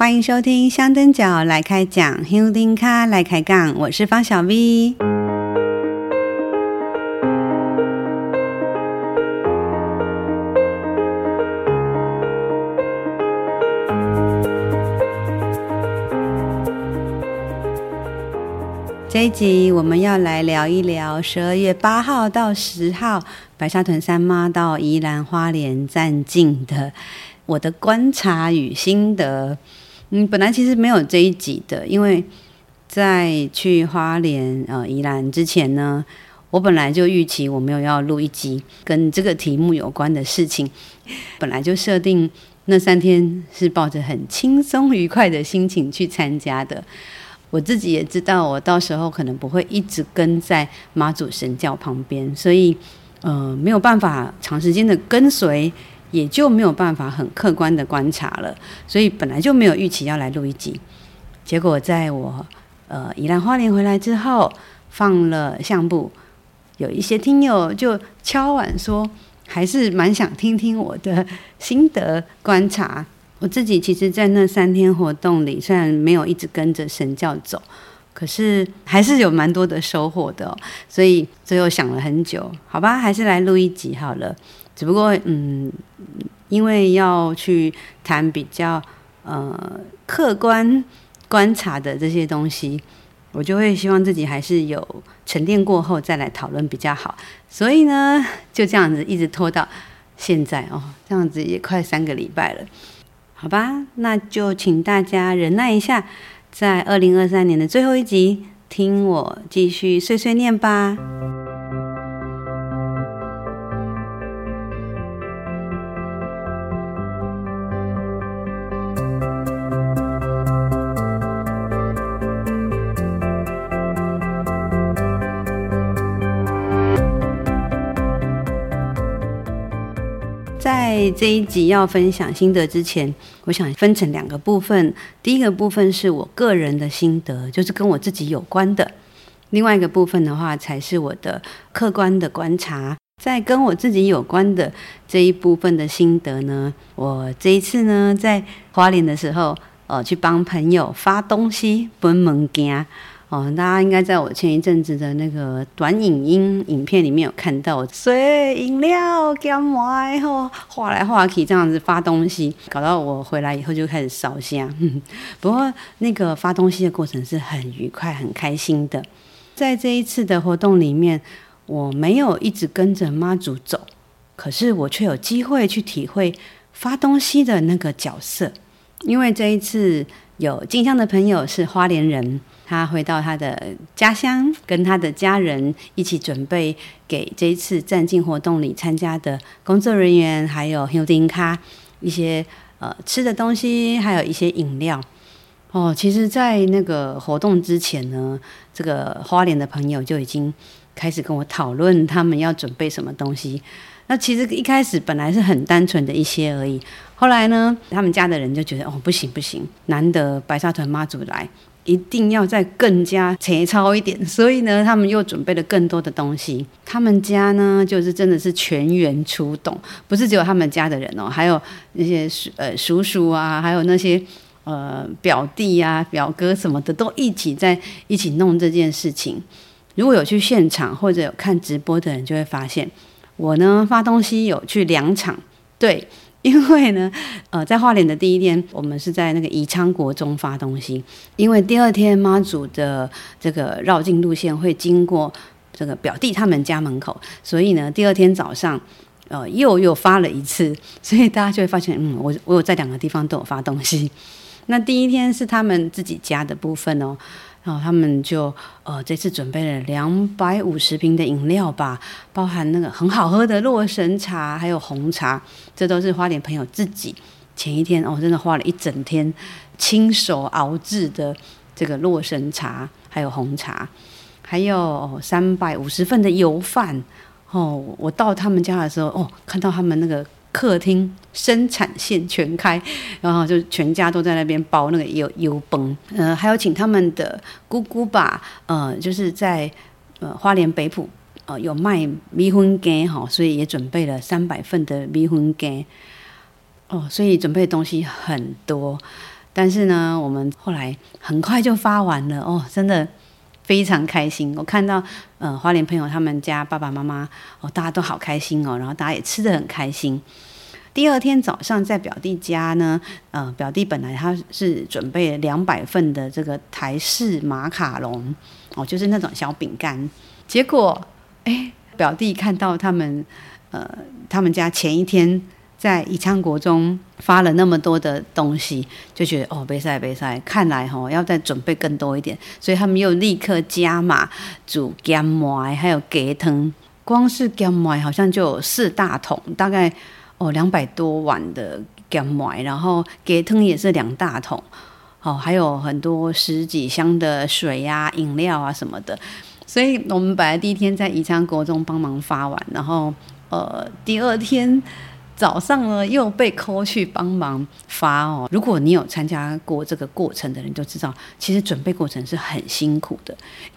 欢迎收听香灯脚来开讲，香灯脚来开杠，我是方小 V。这一集我们要来聊一聊十二月八号到十号白沙屯三妈到宜兰花莲站境的我的观察与心得。嗯，本来其实没有这一集的，因为在去花莲呃宜兰之前呢，我本来就预期我没有要录一集跟这个题目有关的事情，本来就设定那三天是抱着很轻松愉快的心情去参加的。我自己也知道，我到时候可能不会一直跟在妈祖神教旁边，所以呃没有办法长时间的跟随。也就没有办法很客观的观察了，所以本来就没有预期要来录一集。结果在我呃宜兰花莲回来之后，放了相簿，有一些听友就敲碗说，还是蛮想听听我的心得观察。我自己其实，在那三天活动里，虽然没有一直跟着神教走，可是还是有蛮多的收获的。所以最后想了很久，好吧，还是来录一集好了。只不过，嗯，因为要去谈比较呃客观观察的这些东西，我就会希望自己还是有沉淀过后再来讨论比较好。所以呢，就这样子一直拖到现在哦，这样子也快三个礼拜了，好吧？那就请大家忍耐一下，在二零二三年的最后一集，听我继续碎碎念吧。这一集要分享心得之前，我想分成两个部分。第一个部分是我个人的心得，就是跟我自己有关的；另外一个部分的话，才是我的客观的观察。在跟我自己有关的这一部分的心得呢，我这一次呢，在花莲的时候，呃，去帮朋友发东西，分物件。哦，大家应该在我前一阵子的那个短影音影片里面有看到，水饮料干外后画来画去这样子发东西，搞到我回来以后就开始烧香。不过那个发东西的过程是很愉快、很开心的。在这一次的活动里面，我没有一直跟着妈祖走，可是我却有机会去体会发东西的那个角色，因为这一次有进香的朋友是花莲人。他回到他的家乡，跟他的家人一起准备给这一次站境活动里参加的工作人员，还有香灯脚一些呃吃的东西，还有一些饮料。哦，其实，在那个活动之前呢，这个花莲的朋友就已经开始跟我讨论他们要准备什么东西。那其实一开始本来是很单纯的一些而已，后来呢，他们家的人就觉得哦，不行不行，难得白沙屯妈祖来。一定要再更加切操一点，所以呢，他们又准备了更多的东西。他们家呢，就是真的是全员出动，不是只有他们家的人哦，还有那些叔呃叔叔啊，还有那些呃表弟啊、表哥什么的，都一起在一起弄这件事情。如果有去现场或者有看直播的人，就会发现我呢发东西有去两场，对。因为呢，呃，在花莲的第一天，我们是在那个宜昌国中发东西。因为第二天妈祖的这个绕境路线会经过这个表弟他们家门口，所以呢，第二天早上，呃，又又发了一次，所以大家就会发现，嗯，我我有在两个地方都有发东西。那第一天是他们自己家的部分哦。然后他们就呃这次准备了两百五十瓶的饮料吧，包含那个很好喝的洛神茶，还有红茶，这都是花莲朋友自己前一天哦，真的花了一整天亲手熬制的这个洛神茶，还有红茶，还有三百五十份的油饭哦。我到他们家的时候哦，看到他们那个。客厅生产线全开，然后就全家都在那边包那个油油饭，呃，还有请他们的姑姑吧，呃，就是在呃花莲北埔呃有卖米粉羹哈，所以也准备了三百份的米粉羹，哦，所以准备的东西很多。但是呢，我们后来很快就发完了。哦，真的非常开心。我看到呃花莲朋友他们家爸爸妈妈哦，大家都好开心哦，然后大家也吃得很开心。第二天早上在表弟家呢，呃，表弟本来他是准备两百份的这个台式马卡龙哦，就是那种小饼干。结果，哎，表弟看到他们，呃，他们家前一天在宜昌国中发了那么多的东西，就觉得哦，别塞别塞，看来哈、哦、要再准备更多一点，所以他们又立刻加码煮咸糜，还有鸡汤。光是咸糜好像就有四大桶，大概。哦，两百多碗的咸糜，然后鸡汤也是两大桶，哦，还有很多十几箱的水呀、啊、饮料啊什么的。所以我们本来第一天在宜昌国中帮忙发完，然后呃第二天早上呢又被扣去帮忙发哦。如果你有参加过这个过程的人，就知道其实准备过程是很辛苦的，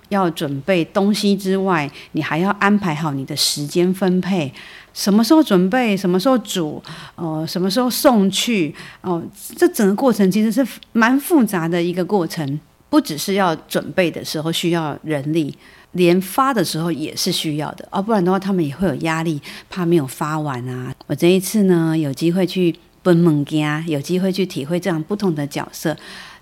要准备东西之外，你还要安排好你的时间分配。什么时候准备，什么时候煮，呃，什么时候送去，哦、这整个过程其实是蛮复杂的一个过程，不只是要准备的时候需要人力，连发的时候也是需要的，哦，不然的话他们也会有压力，怕没有发完啊。我这一次呢，有机会去奔猛家，有机会去体会这样不同的角色，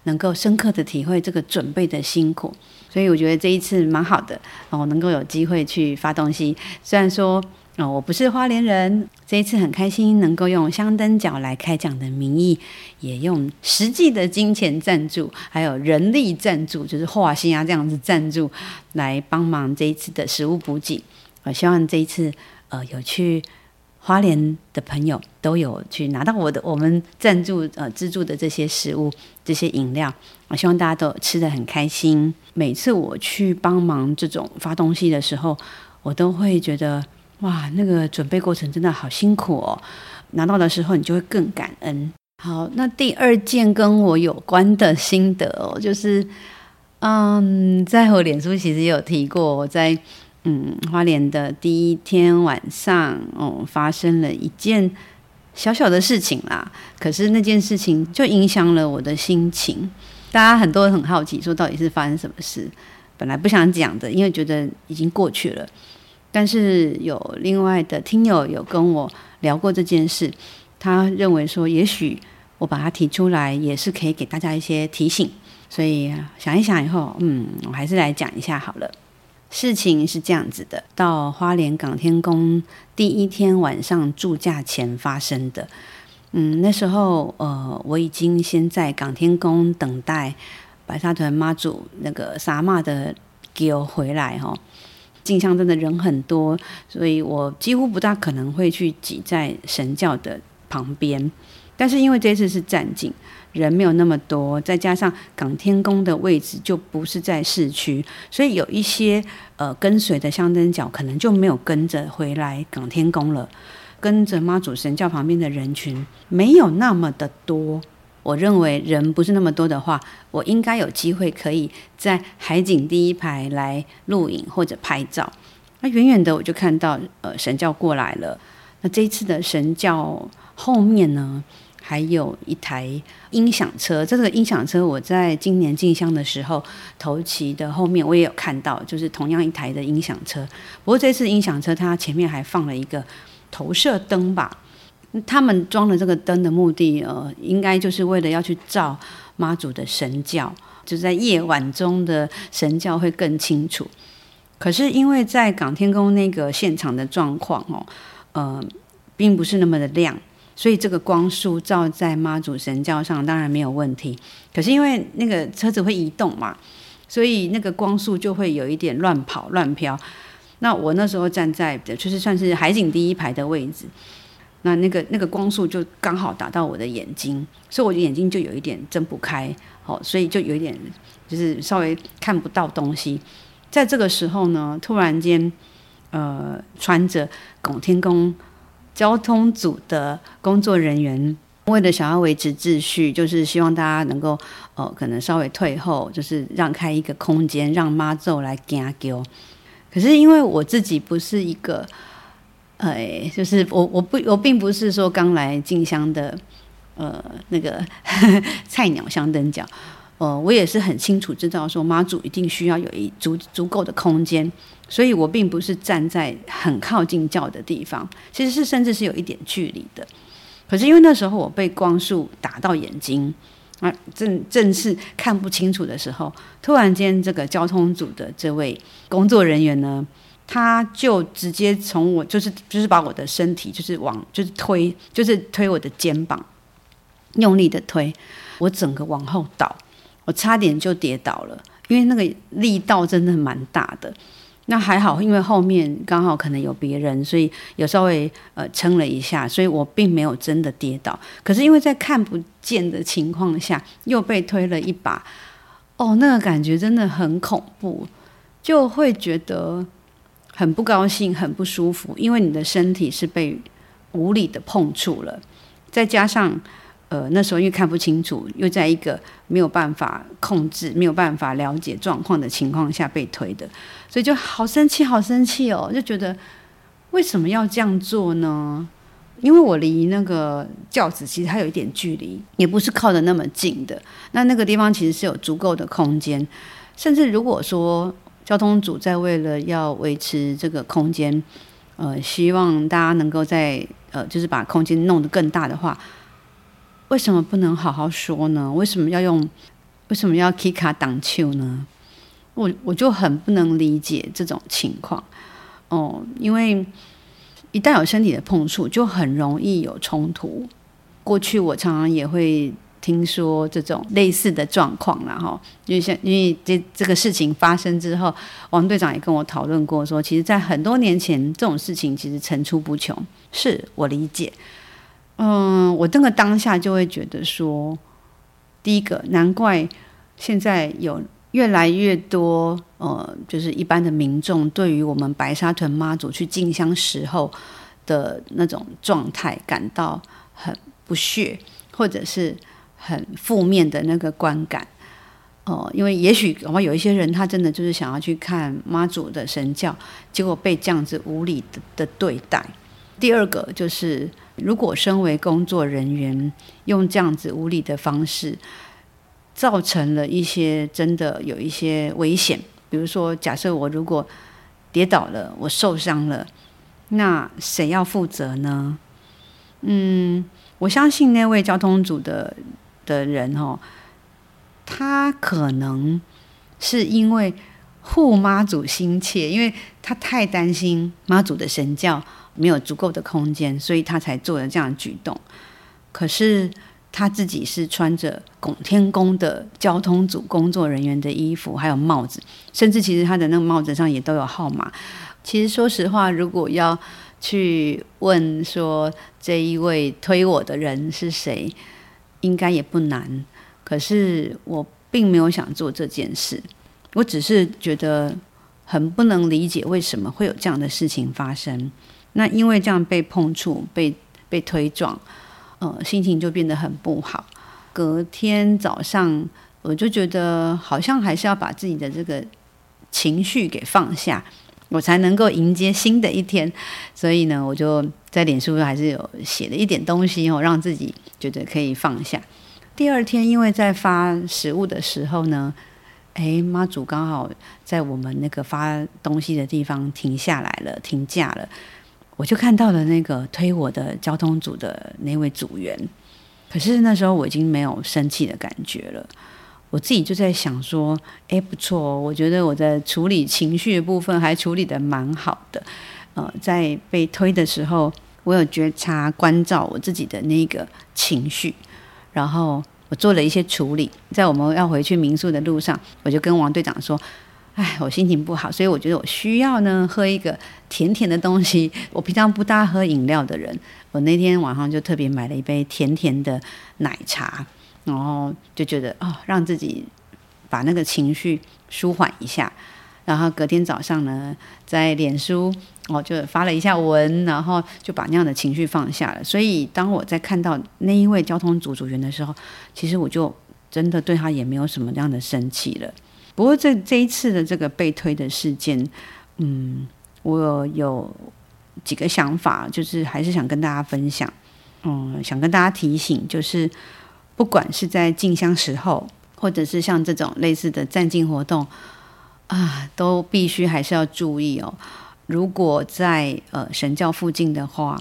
能够深刻的体会这个准备的辛苦，所以我觉得这一次蛮好的，哦，能够有机会去发东西，虽然说。哦，我不是花莲人，这一次很开心能够用香灯角来开讲的名义，也用实际的金钱赞助，还有人力赞助，就是华兴啊这样子赞助来帮忙这一次的食物补给。我希望这一次呃有去花莲的朋友都有去拿到我的我们赞助呃资助的这些食物这些饮料，我希望大家都吃得很开心。每次我去帮忙这种发东西的时候，我都会觉得。哇，那个准备过程真的好辛苦哦！拿到的时候你就会更感恩。好，那第二件跟我有关的心得哦，就是，嗯，在我脸书其实也有提过，我在嗯花莲的第一天晚上，哦，发生了一件小小的事情啦。可是那件事情就影响了我的心情。大家很多人很好奇，说到底是发生什么事？本来不想讲的，因为觉得已经过去了。但是有另外的听友有跟我聊过这件事，他认为说，也许我把它提出来，也是可以给大家一些提醒。所以想一想以后，嗯，我还是来讲一下好了。事情是这样子的，到花莲港天宫第一天晚上住假前发生的。嗯，那时候呃，我已经先在港天宫等待白沙屯妈祖那个撒玛的给我回来哈。进香真的人很多，所以我几乎不大可能会去挤在神教的旁边。但是因为这次是站境，人没有那么多，再加上港天宫的位置就不是在市区，所以有一些呃跟随的香灯脚可能就没有跟着回来港天宫了。跟着妈祖神教旁边的人群没有那么的多。我认为人不是那么多的话，我应该有机会可以在海景第一排来录影或者拍照。那远远的我就看到呃神教过来了。那这一次的神教后面呢，还有一台音响车。这个音响车我在今年进香的时候头旗的后面我也有看到，就是同样一台的音响车。不过这次音响车它前面还放了一个投射灯吧。他们装了这个灯的目的，呃，应该就是为了要去照妈祖的神教，就是在夜晚中的神教会更清楚。可是因为在港天宫那个现场的状况哦，呃，并不是那么的亮，所以这个光束照在妈祖神教上当然没有问题。可是因为那个车子会移动嘛，所以那个光束就会有一点乱跑乱飘。那我那时候站在的就是算是海景第一排的位置。那那个那个光束就刚好打到我的眼睛，所以我的眼睛就有一点睁不开，好，所以就有一点就是稍微看不到东西。在这个时候呢，突然间，呃，穿着拱天宫交通组的工作人员，为了想要维持秩序，就是希望大家能够，呃，可能稍微退后，就是让开一个空间，让妈咒来行轿。可是因为我自己不是一个。哎，就是我我不我并不是说刚来进香的呃那个 菜鸟香灯脚，呃，我也是很清楚知道说妈祖一定需要有一足足够的空间，所以我并不是站在很靠近教的地方，其实是甚至是有一点距离的。可是因为那时候我被光束打到眼睛。啊，正正是看不清楚的时候，突然间，这个交通组的这位工作人员呢，他就直接从我就是就是把我的身体就是往就是推就是推我的肩膀，用力的推，我整个往后倒，我差点就跌倒了，因为那个力道真的蛮大的。那还好，因为后面刚好可能有别人，所以有稍微呃撑了一下，所以我并没有真的跌倒。可是因为在看不见的情况下，又被推了一把，哦，那个感觉真的很恐怖，就会觉得很不高兴、很不舒服，因为你的身体是被无理的碰触了，再加上。呃，那时候因为看不清楚，又在一个没有办法控制、没有办法了解状况的情况下被推的，所以就好生气，好生气哦！就觉得为什么要这样做呢？因为我离那个轿子其实还有一点距离，也不是靠得那么近的。那那个地方其实是有足够的空间，甚至如果说交通组在为了要维持这个空间，呃，希望大家能够在呃，就是把空间弄得更大的话。为什么不能好好说呢？为什么要用？为什么要 K 卡挡球呢？我我就很不能理解这种情况哦，因为一旦有身体的碰触，就很容易有冲突。过去我常常也会听说这种类似的状况，然后因为像因为这这个事情发生之后，王队长也跟我讨论过，说其实，在很多年前，这种事情其实层出不穷。是我理解。嗯，我这个当下就会觉得说，第一个，难怪现在有越来越多呃，就是一般的民众对于我们白沙屯妈祖去进香时候的那种状态感到很不屑，或者是很负面的那个观感。哦、因为也许我有一些人他真的就是想要去看妈祖的神教，结果被这样子无理的的对待。第二个就是。如果身为工作人员用这样子无理的方式，造成了一些真的有一些危险，比如说，假设我如果跌倒了，我受伤了，那谁要负责呢？嗯，我相信那位交通组的的人哦，他可能是因为护妈祖心切，因为他太担心妈祖的神教。没有足够的空间，所以他才做了这样的举动。可是他自己是穿着拱天宫的交通组工作人员的衣服，还有帽子，甚至其实他的那个帽子上也都有号码。其实说实话，如果要去问说这一位推我的人是谁，应该也不难。可是我并没有想做这件事，我只是觉得很不能理解为什么会有这样的事情发生。那因为这样被碰触、被被推撞，呃，心情就变得很不好。隔天早上，我就觉得好像还是要把自己的这个情绪给放下，我才能够迎接新的一天。所以呢，我就在脸书还是有写了一点东西哦，让自己觉得可以放下。第二天，因为在发食物的时候呢，哎，妈祖刚好在我们那个发东西的地方停下来了，停驾了。我就看到了那个推我的交通组的那位组员，可是那时候我已经没有生气的感觉了。我自己就在想说，哎，不错，我觉得我在处理情绪的部分还处理得蛮好的。呃，在被推的时候，我有觉察关照我自己的那个情绪，然后我做了一些处理。在我们要回去民宿的路上，我就跟王队长说。哎，我心情不好，所以我觉得我需要呢喝一个甜甜的东西。我平常不大喝饮料的人，我那天晚上就特别买了一杯甜甜的奶茶，然后就觉得哦，让自己把那个情绪舒缓一下。然后隔天早上呢，在脸书哦就发了一下文，然后就把那样的情绪放下了。所以当我在看到那一位交通组组员的时候，其实我就真的对他也没有什么样的生气了。不过这这一次的这个被推的事件，嗯，我有几个想法，就是还是想跟大家分享。嗯，想跟大家提醒，就是不管是在进香时候，或者是像这种类似的站境活动啊，都必须还是要注意哦。如果在呃神教附近的话，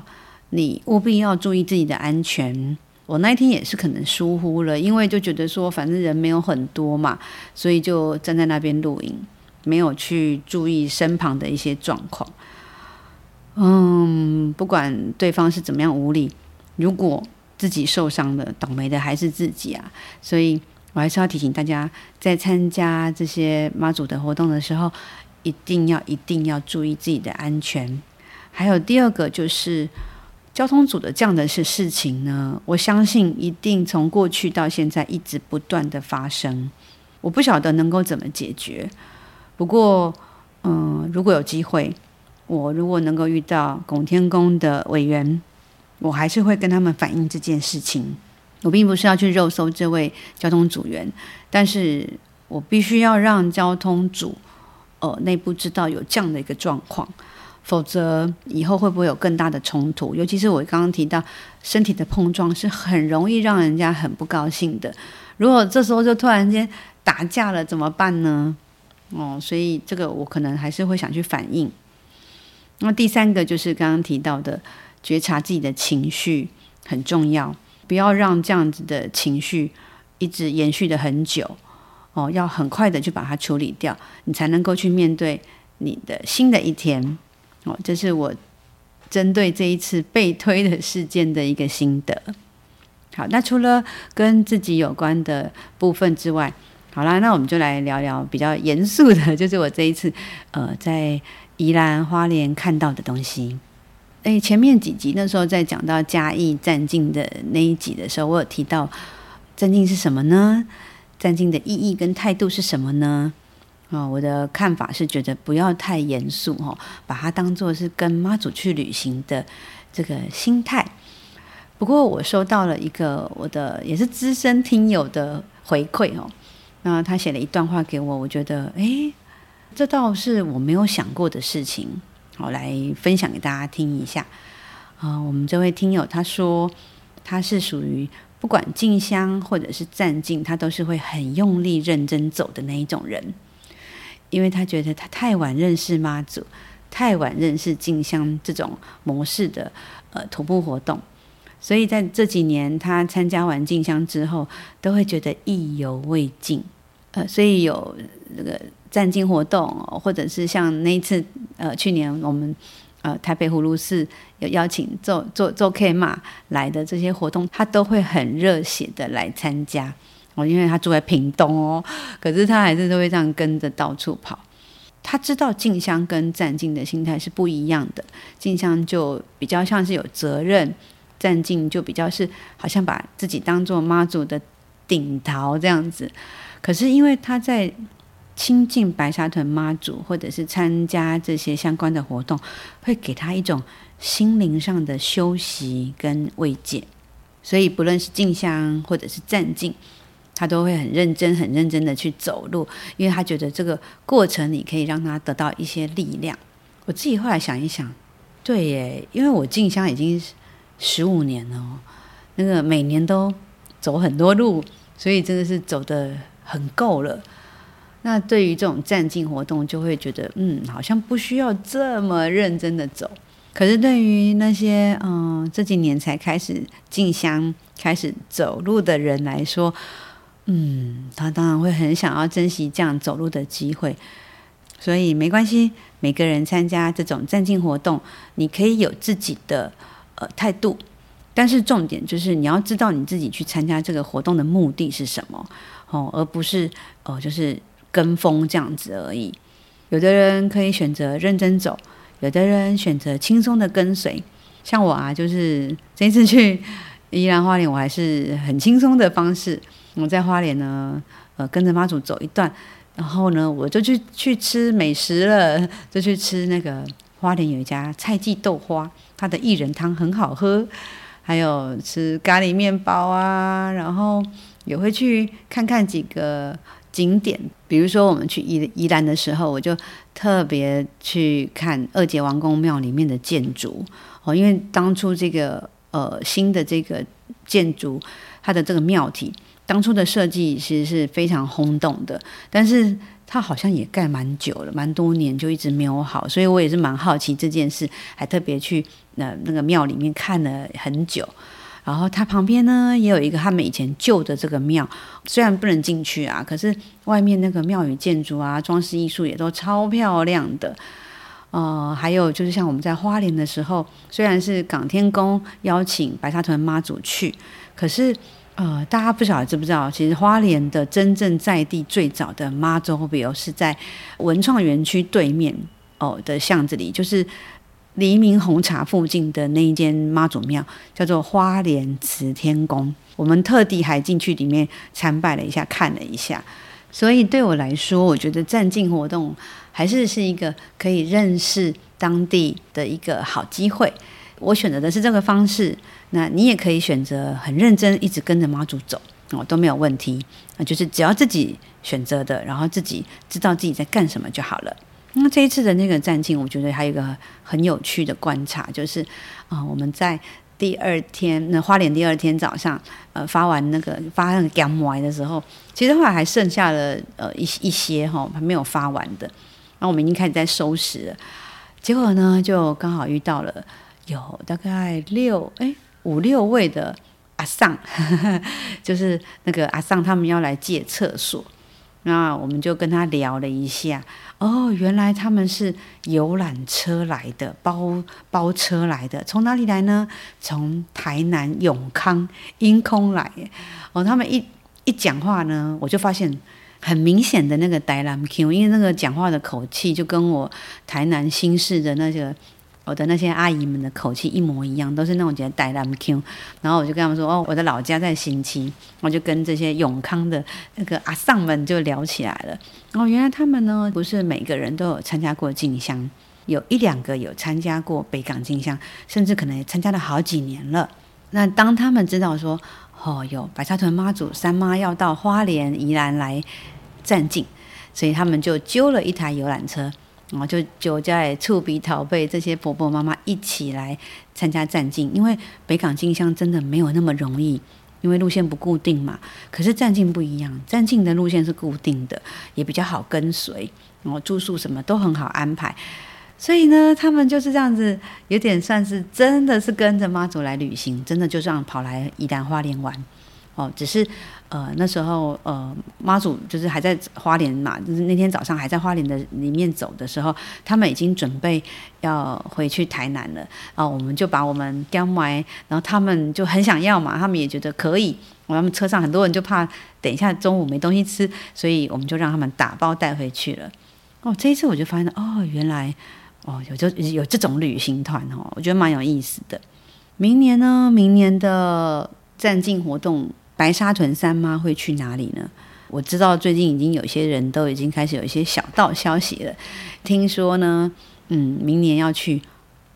你务必要注意自己的安全。我那一天也是可能疏忽了，因为就觉得说反正人没有很多嘛，所以就站在那边录影，没有去注意身旁的一些状况。嗯，不管对方是怎么样无礼，如果自己受伤的，倒霉的还是自己啊。所以我还是要提醒大家，在参加这些妈祖的活动的时候，一定要一定要注意自己的安全。还有第二个就是交通组的这样的事事情呢，我相信一定从过去到现在一直不断的发生。我不晓得能够怎么解决，不过嗯，如果有机会。我如果能够遇到拱天宫的委员，我还是会跟他们反映这件事情。我并不是要去肉搜这位交通组员，但是我必须要让交通组呃内部知道有这样的一个状况，否则以后会不会有更大的冲突？尤其是我刚刚提到身体的碰撞是很容易让人家很不高兴的。如果这时候就突然间打架了，怎么办呢？哦，所以这个我可能还是会想去反映。那第三个就是刚刚提到的，觉察自己的情绪很重要，不要让这样子的情绪一直延续的很久哦，要很快的去把它处理掉，你才能够去面对你的新的一天哦。这是我针对这一次被推的事件的一个心得。好，那除了跟自己有关的部分之外，好啦，那我们就来聊聊比较严肃的，就是我这一次呃在。宜兰花莲看到的东西，诶，前面几集那时候在讲到嘉义站境的那一集的时候，我有提到站境是什么呢？站境的意义跟态度是什么呢？啊、哦，我的看法是觉得不要太严肃哈，把它当做是跟妈祖去旅行的这个心态。不过我收到了一个我的也是资深听友的回馈哦，那他写了一段话给我，我觉得诶。这倒是我没有想过的事情，我来分享给大家听一下。啊、呃，我们这位听友他说，他是属于不管进香或者是站静，他都是会很用力、认真走的那一种人，因为他觉得他太晚认识妈祖，太晚认识进香这种模式的呃徒步活动，所以在这几年他参加完静香之后，都会觉得意犹未尽，呃，所以有那个。站境活动，或者是像那一次，呃，去年我们呃台北葫芦寺有邀请做做做 K 马来的这些活动，他都会很热血的来参加哦，因为他住在屏东哦，可是他还是都会这样跟着到处跑。他知道静香跟站境的心态是不一样的，静香就比较像是有责任，站境就比较是好像把自己当做妈祖的顶桃这样子。可是因为他在亲近白沙屯妈祖，或者是参加这些相关的活动，会给他一种心灵上的休息跟慰藉。所以，不论是进香或者是站静，他都会很认真、很认真的去走路，因为他觉得这个过程里可以让他得到一些力量。我自己后来想一想，对耶，因为我进香已经十五年了，那个每年都走很多路，所以真的是走得很够了。那对于这种站境活动，就会觉得嗯，好像不需要这么认真的走。可是对于那些嗯这几年才开始进香、开始走路的人来说，嗯，他当然会很想要珍惜这样走路的机会。所以没关系，每个人参加这种站境活动，你可以有自己的呃态度，但是重点就是你要知道你自己去参加这个活动的目的是什么哦，而不是哦、就是。跟风这样子而已，有的人可以选择认真走，有的人选择轻松的跟随。像我啊，就是这次去 宜兰花莲，我还是很轻松的方式。我在花莲呢，呃，跟着妈祖走一段，然后呢，我就去去吃美食了，就去吃那个花莲有一家菜记豆花，它的薏仁汤很好喝，还有吃咖喱面包啊，然后也会去看看几个。景点，比如说我们去宜宜兰的时候，我就特别去看二节王公庙里面的建筑。哦，因为当初这个呃新的这个建筑，它的这个庙体当初的设计其实是非常轰动的，但是它好像也盖蛮久了，蛮多年就一直没有好，所以我也是蛮好奇这件事，还特别去那那个庙里面看了很久。然后它旁边呢也有一个他们以前旧的这个庙，虽然不能进去啊，可是外面那个庙宇建筑啊、装饰艺术也都超漂亮的。呃，还有就是像我们在花莲的时候，虽然是港天宫邀请白沙屯妈祖去，可是呃，大家不晓得知不知道，其实花莲的真正在地最早的妈祖庙是在文创园区对面哦的巷子里，就是。黎明红茶附近的那一间妈祖庙叫做花莲慈天宫，我们特地还进去里面参拜了一下，看了一下。所以对我来说，我觉得站境活动还是是一个可以认识当地的一个好机会。我选择的是这个方式，那你也可以选择很认真一直跟着妈祖走哦，都没有问题。那就是只要自己选择的，然后自己知道自己在干什么就好了。那这一次的那个站庆，我觉得还有一个很有趣的观察，就是啊、我们在第二天，那花莲第二天早上，呃，发完那个发那个姜母的时候，其实后来还剩下了呃一一些哈、哦、还没有发完的，然后我们已经开始在收拾了，结果呢，就刚好遇到了有大概六哎五六位的阿桑，就是那个阿桑他们要来借厕所。那我们就跟他聊了一下，哦，原来他们是游览车来的，包包车来的，从哪里来呢？从台南永康阴空来。哦，他们一一讲话呢，我就发现很明显的那个台南腔，因为那个讲话的口气就跟我台南新市的那个。我的那些阿姨们的口气一模一样，都是那种觉得带他们 Q，然后我就跟他们说：“哦，我的老家在新期。”我就跟这些永康的那个阿桑们就聊起来了。哦，原来他们呢，不是每个人都有参加过进香，有一两个有参加过北港进香，甚至可能也参加了好几年了。那当他们知道说，哦，有白沙屯妈祖三妈要到花莲宜兰来站境，所以他们就揪了一台游览车。然后就就在厝边头辈这些婆婆妈妈一起来参加站境，因为北港进香真的没有那么容易，因为路线不固定嘛。可是站境不一样，站境的路线是固定的，也比较好跟随，然后住宿什么都很好安排。所以呢，他们就是这样子，有点算是真的是跟着妈祖来旅行，真的就这样跑来宜兰花莲玩。哦，只是，呃，那时候，呃，妈祖就是还在花莲嘛，就是那天早上还在花莲的里面走的时候，他们已经准备要回去台南了。然后我们就把我们交埋，然后他们就很想要嘛，他们也觉得可以。我们车上很多人就怕等一下中午没东西吃，所以我们就让他们打包带回去了。哦，这一次我就发现，哦，原来，哦，有这有这种旅行团哦，我觉得蛮有意思的。明年呢，明年的站境活动。白沙屯三妈会去哪里呢？我知道最近已经有些人都已经开始有一些小道消息了。听说呢，嗯，明年要去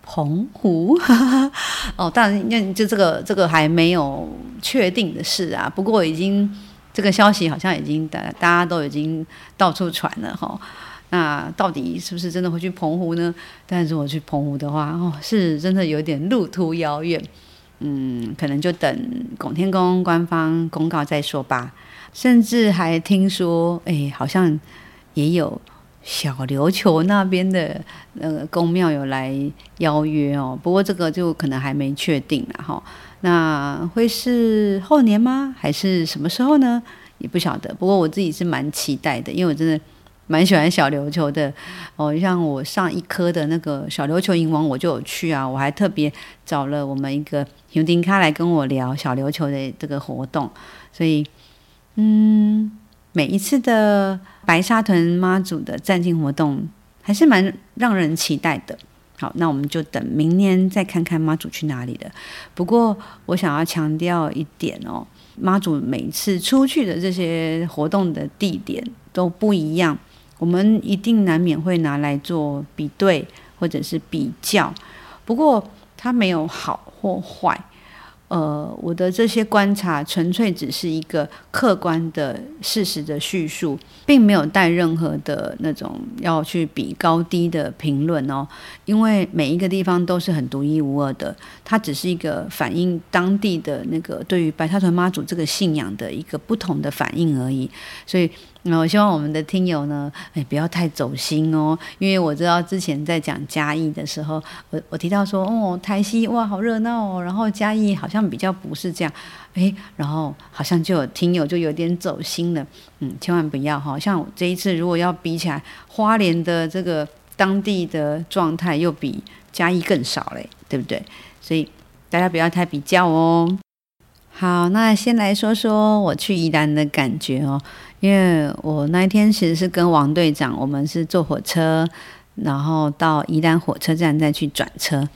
澎湖。哦，当然，那就这个这个还没有确定的事啊。不过已经这个消息好像已经大大家都已经到处传了哈。那到底是不是真的会去澎湖呢？但是如果去澎湖的话，哦，是真的有点路途遥远。嗯，可能就等拱天宫官方公告再说吧。甚至还听说，哎，好像也有小琉球那边的那个宫庙有来邀约哦。不过这个就可能还没确定了哈。那会是后年吗？还是什么时候呢？也不晓得。不过我自己是蛮期待的，因为我真的。蛮喜欢小琉球的哦，像我上一科的那个小琉球迎王，我就有去啊。我还特别找了我们一个尤丁卡来跟我聊小琉球的这个活动，所以嗯，每一次的白沙屯妈祖的站境活动还是蛮让人期待的。好，那我们就等明年再看看妈祖去哪里了。不过我想要强调一点哦，妈祖每次出去的这些活动的地点都不一样。我们一定难免会拿来做比对或者是比较，不过它没有好或坏，呃，我的这些观察纯粹只是一个客观的事实的叙述，并没有带任何的那种要去比高低的评论哦。因为每一个地方都是很独一无二的，它只是一个反映当地的那个对于白沙屯妈祖这个信仰的一个不同的反应而已，所以。那我希望我们的听友呢，哎，不要太走心哦，因为我知道之前在讲嘉义的时候，我我提到说，哦，台西哇，好热闹哦，然后嘉义好像比较不是这样，哎，然后好像就有听友就有点走心了，嗯，千万不要哈，像我这一次如果要比起来，花莲的这个当地的状态又比嘉义更少嘞，对不对？所以大家不要太比较哦。好，那先来说说我去宜兰的感觉哦。因为我那一天其实是跟王队长，我们是坐火车，然后到宜兰火车站再去转车。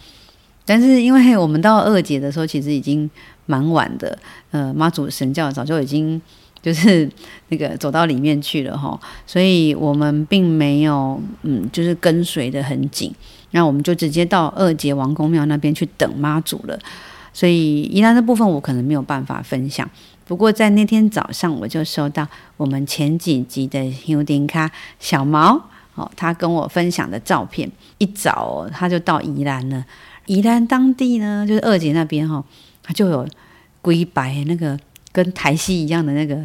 但是因为我们到二结的时候，其实已经蛮晚的，呃，妈祖神轿早就已经就是那个走到里面去了哈，所以我们并没有嗯，就是跟随得很紧，那我们就直接到二结王公庙那边去等妈祖了。所以宜兰的部分我可能没有办法分享。不过在那天早上，我就收到我们前几集的尤丁卡小毛哦，他跟我分享的照片。一早，他就到宜兰了。宜兰当地呢，就是二姐那边哈、哦，他就有龟白那个跟台西一样的那个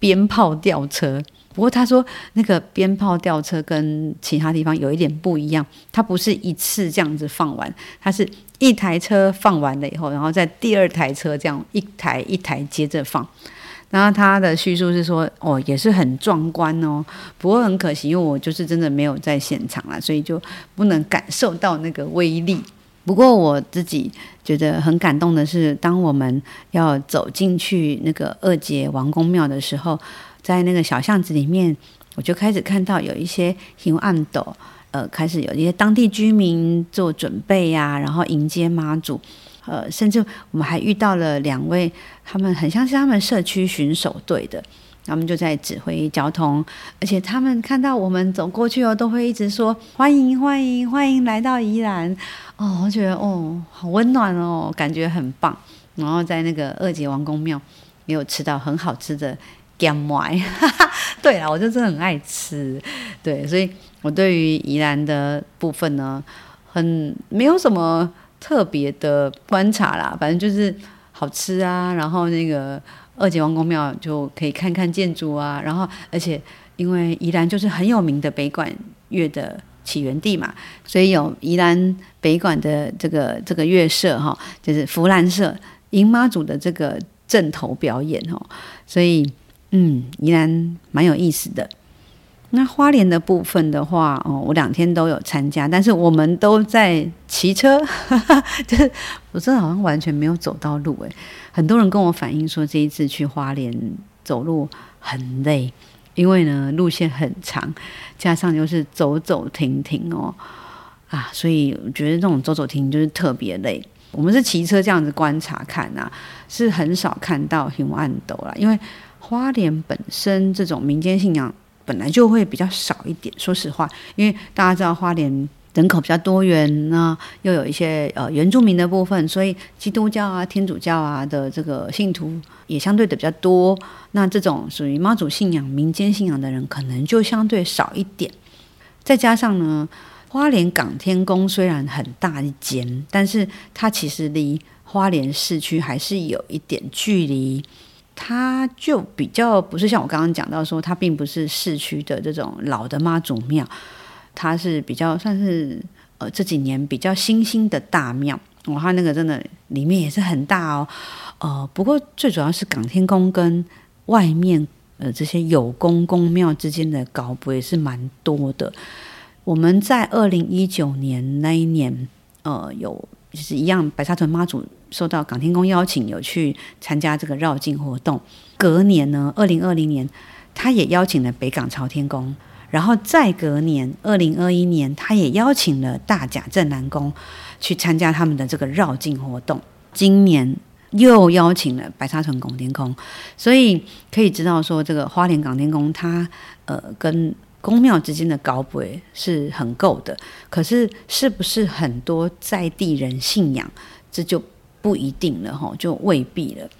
鞭炮吊车。不过他说那个鞭炮吊车跟其他地方有一点不一样，它不是一次这样子放完，它是。一台车放完了以后，然后在第二台车这样一台一台接着放。然后他的叙述是说，哦，也是很壮观哦。不过很可惜，因为我就是真的没有在现场啦，所以就不能感受到那个威力。不过我自己觉得很感动的是，当我们要走进去那个二姐王公庙的时候，在那个小巷子里面，我就开始看到有一些香暗斗。呃，开始有一些当地居民做准备呀、然后迎接妈祖。呃，甚至我们还遇到了两位，他们很像是他们社区巡守队的，他们就在指挥交通，而且他们看到我们走过去哦，都会一直说欢迎欢迎欢迎来到宜兰。哦，我觉得哦，好温暖哦，感觉很棒。然后在那个二姐王公庙，也有吃到很好吃的咸糜。对啊，我就真的很爱吃，对，所以。我对于宜兰的部分呢，很没有什么特别的观察啦，反正就是好吃啊，然后那个二结王公庙就可以看看建筑啊，然后而且因为宜兰就是很有名的北管乐的起源地嘛，所以有宜兰北管的这个这个乐社哈，就是福兰社迎妈祖的这个阵头表演哦，所以嗯，宜兰蛮有意思的。那花莲的部分的话，哦，我两天都有参加，但是我们都在骑车，就是我真的好像完全没有走到路诶。很多人跟我反映说，这一次去花莲走路很累，因为呢路线很长，加上就是走走停停哦，啊，所以我觉得这种走走停停就是特别累。我们是骑车这样子观察看啊，是很少看到熊暗斗啦，因为花莲本身这种民间信仰。本来就会比较少一点，说实话，因为大家知道花莲人口比较多元，那又有一些呃原住民的部分，所以基督教啊、天主教啊的这个信徒也相对的比较多。那这种属于妈祖信仰、民间信仰的人，可能就相对少一点。再加上呢，花莲港天宫虽然很大一间，但是它其实离花莲市区还是有一点距离。它就比较不是像我刚刚讲到说，它并不是市区的这种老的妈祖庙，它是比较算是呃这几年比较新兴的大庙。哇，它那个真的里面也是很大哦，呃，不过最主要是港天宫跟外面呃这些有宫宫庙之间的高不也是蛮多的。我们在二零一九年那一年，呃，有就是一样白沙屯妈祖。受到港天宫邀请，有去参加这个绕境活动。隔年呢，二零二零年，他也邀请了北港朝天宫，然后再隔年，二零二一年，他也邀请了大甲镇南宫去参加他们的这个绕境活动。今年又邀请了白沙屯拱天宫，所以可以知道说，这个花莲港天宫它呃跟宫庙之间的高不是很够的。可是，是不是很多在地人信仰，这就。不一定了哈，就未必了。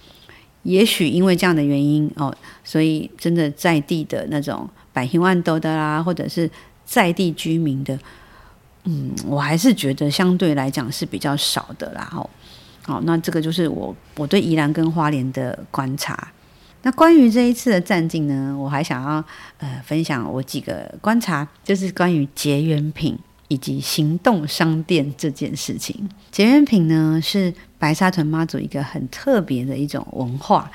也许因为这样的原因哦，所以真的在地的那种百姓万多的啦，或者是在地居民的，嗯，我还是觉得相对来讲是比较少的啦。哦，好，那这个就是我我对宜兰跟花莲的观察。那关于这一次的战境呢，我还想要呃分享我几个观察，就是关于结缘品以及行动商店这件事情。结缘品呢是白沙屯妈祖一个很特别的一种文化。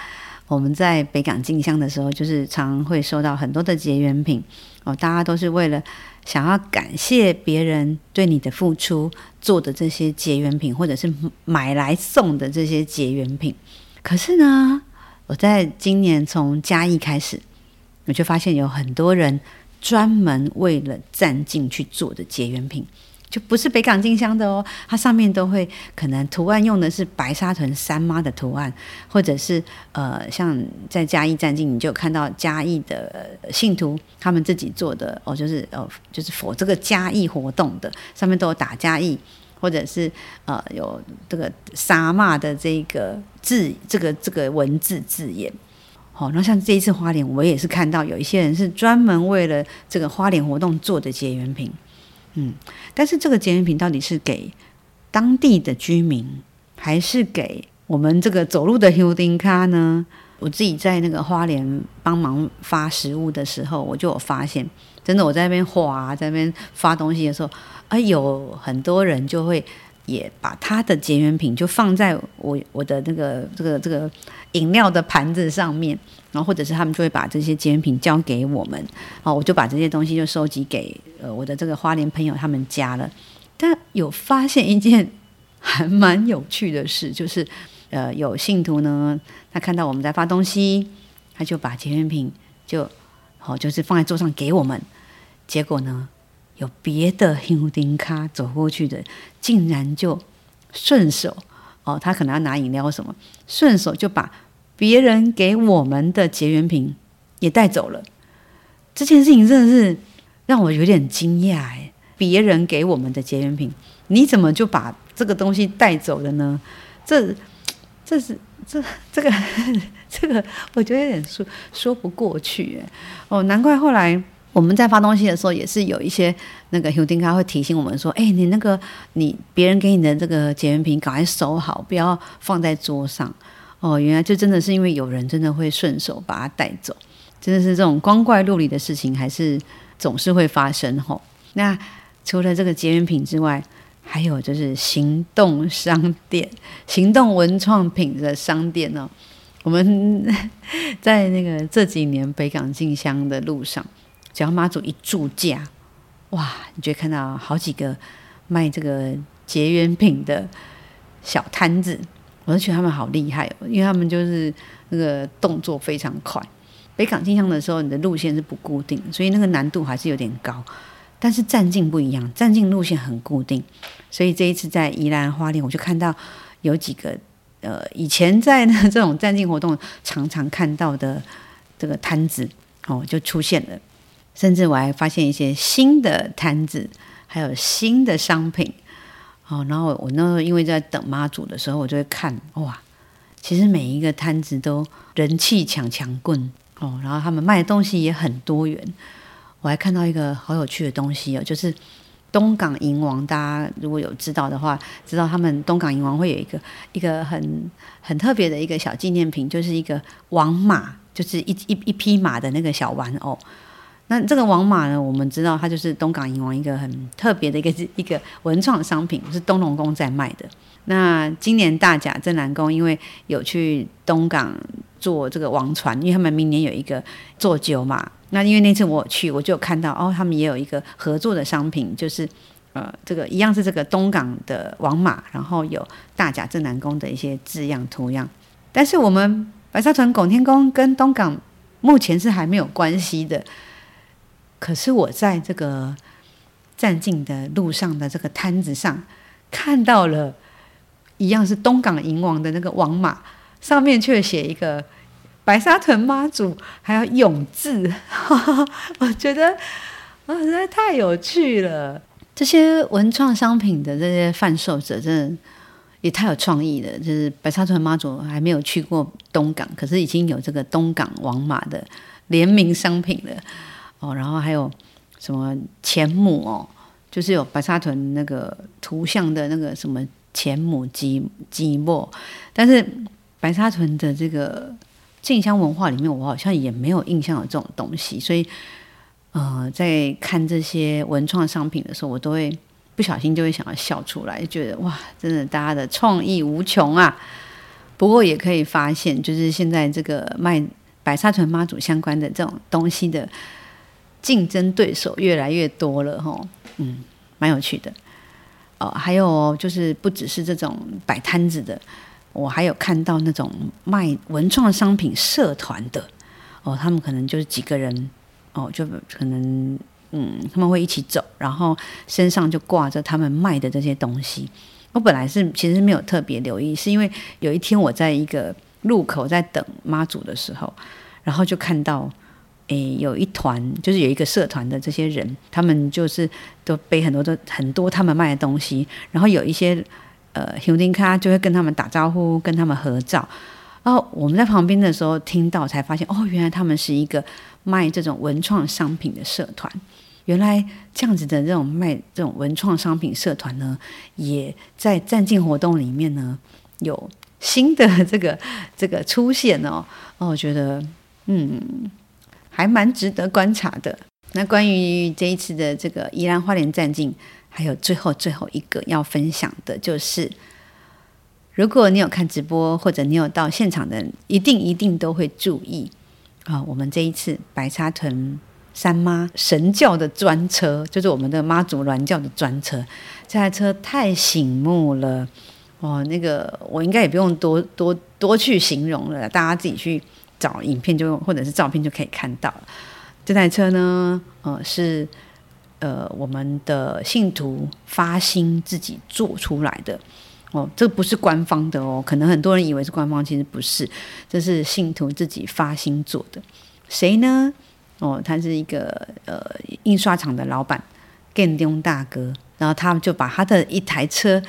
我们在北港进香的时候，就是常会收到很多的结缘品哦，大家都是为了想要感谢别人对你的付出做的这些结缘品，或者是买来送的这些结缘品。可是呢，我在今年从嘉义开始，我就发现有很多人专门为了战境去做的结缘品，就不是北港进香的哦，它上面都会可能图案用的是白沙屯三妈的图案，或者是呃，像在嘉义战境，你就看到嘉义的信徒他们自己做的哦，就是哦，就是佛这个嘉义活动的，上面都有打嘉义。或者是呃有这个沙骂的这个字，这个这个文字字眼，好、哦，那像这一次花莲，我也是看到有一些人是专门为了这个花莲活动做的结缘品，嗯，但是这个结缘品到底是给当地的居民，还是给我们这个走路的休丁卡呢？我自己在那个花莲帮忙发食物的时候，我就有发现，真的我在那边画，在那边发东西的时候。而有很多人就会也把他的结缘品就放在我我的那个这个这个饮料的盘子上面，然后或者是他们就会把这些结缘品交给我们，哦，我就把这些东西就收集给呃我的这个花莲朋友他们家了。但有发现一件还蛮有趣的事，就是呃有信徒呢，他看到我们在发东西，他就把结缘品就好，哦，就是放在桌上给我们，结果呢，有别的休丁卡走过去的，竟然就顺手哦，他可能要拿饮料什么，顺手就把别人给我们的结缘品也带走了。这件事情真的是让我有点惊讶哎！别人给我们的结缘品，你怎么就把这个东西带走了呢？这这是这这个这个，我觉得有点说说不过去哎！哦，难怪后来。我们在发东西的时候，也是有一些那个休丁卡会提醒我们说：“哎，你那个你别人给你的这个结缘品，赶快收好，不要放在桌上。”哦，原来就真的是因为有人真的会顺手把它带走，真的是这种光怪陆离的事情，还是总是会发生吼、那除了这个结缘品之外，还有就是行动商店、行动文创品的商店呢、哦。我们 在那个这几年北港进香的路上。只要妈祖一住驾，哇，你就看到好几个卖这个结缘品的小摊子，我就觉得他们好厉害哦，因为他们就是那个动作非常快。北港进香的时候，你的路线是不固定，所以那个难度还是有点高。但是站境不一样，站境路线很固定，所以这一次在宜兰花莲，我就看到有几个呃，以前在呢这种战境活动常常看到的这个摊子哦，就出现了。甚至我还发现一些新的摊子，还有新的商品，哦，然后我那时候因为在等妈祖的时候，我就会看哇，其实每一个摊子都人气强强棍哦，然后他们卖的东西也很多元。我还看到一个好有趣的东西哦，就是东港银王，大家如果有知道的话，知道他们东港银王会有一个一个很很特别的一个小纪念品，就是一个王马，就是一一一匹马的那个小玩偶。那这个王马呢，我们知道它就是东港迎王一个很特别的一个 一个文创商品，是东隆宫在卖的。那今年大甲镇南宫因为有去东港坐这个王船，因为他们明年有一个坐酒嘛。那因为那次我去，我就有看到哦，他们也有一个合作的商品，就是呃这个一样是这个东港的王马，然后有大甲镇南宫的一些字样图样。但是我们白沙屯拱天宫跟东港目前是还没有关系的。可是我在这个站境的路上的这个摊子上看到了，一样是东港银王的那个王马，上面却写一个白沙屯妈祖，还有永字，我觉得啊实在太有趣了。这些文创商品的这些贩售者，真的也太有创意了。就是白沙屯妈祖还没有去过东港，可是已经有这个东港王马的联名商品了哦。然后还有什么钱母哦，就是有白沙屯那个图像的那个什么钱母积积木，但是白沙屯的这个静香文化里面，我好像也没有印象有这种东西，所以。呃，在看这些文创商品的时候，我都会不小心就会想要笑出来，觉得哇，真的大家的创意无穷啊！不过也可以发现，就是现在这个卖白沙屯妈祖相关的这种东西的竞争对手越来越多了，吼，嗯，蛮有趣的。哦，还有就是不只是这种摆摊子的，我还有看到那种卖文创商品社团的，哦，他们可能就是几个人。哦，就可能嗯，他们会一起走，然后身上就挂着他们卖的这些东西。我本来是其实没有特别留意，是因为有一天我在一个路口在等妈祖的时候，然后就看到诶，有一团就是有一个社团的这些人，他们就是都背很多的很多他们卖的东西，然后有一些呃兄弟咖就会跟他们打招呼，跟他们合照。然后我们在旁边的时候听到，才发现哦，原来他们是一个。卖这种文创商品的社团，原来这样子的这种卖这种文创商品社团呢，也在站进活动里面呢有新的这个这个出现哦。哦，我觉得嗯还蛮值得观察的。那关于这一次的这个宜兰花莲战境，还有最后最后一个要分享的就是，如果你有看直播或者你有到现场的，一定一定都会注意。啊、我们这一次白沙屯三妈神教的专车，就是我们的妈祖銮教的专车，这台车太醒目了哦。那个我应该也不用多多多去形容了，大家自己去找影片就用或者是照片就可以看到。这台车呢，呃，是呃我们的信徒发心自己做出来的。哦，这不是官方的哦，可能很多人以为是官方，其实不是，这是信徒自己发心做的。谁呢？哦，他是一个呃印刷厂的老板，建东大哥，然后他们就把他的一台车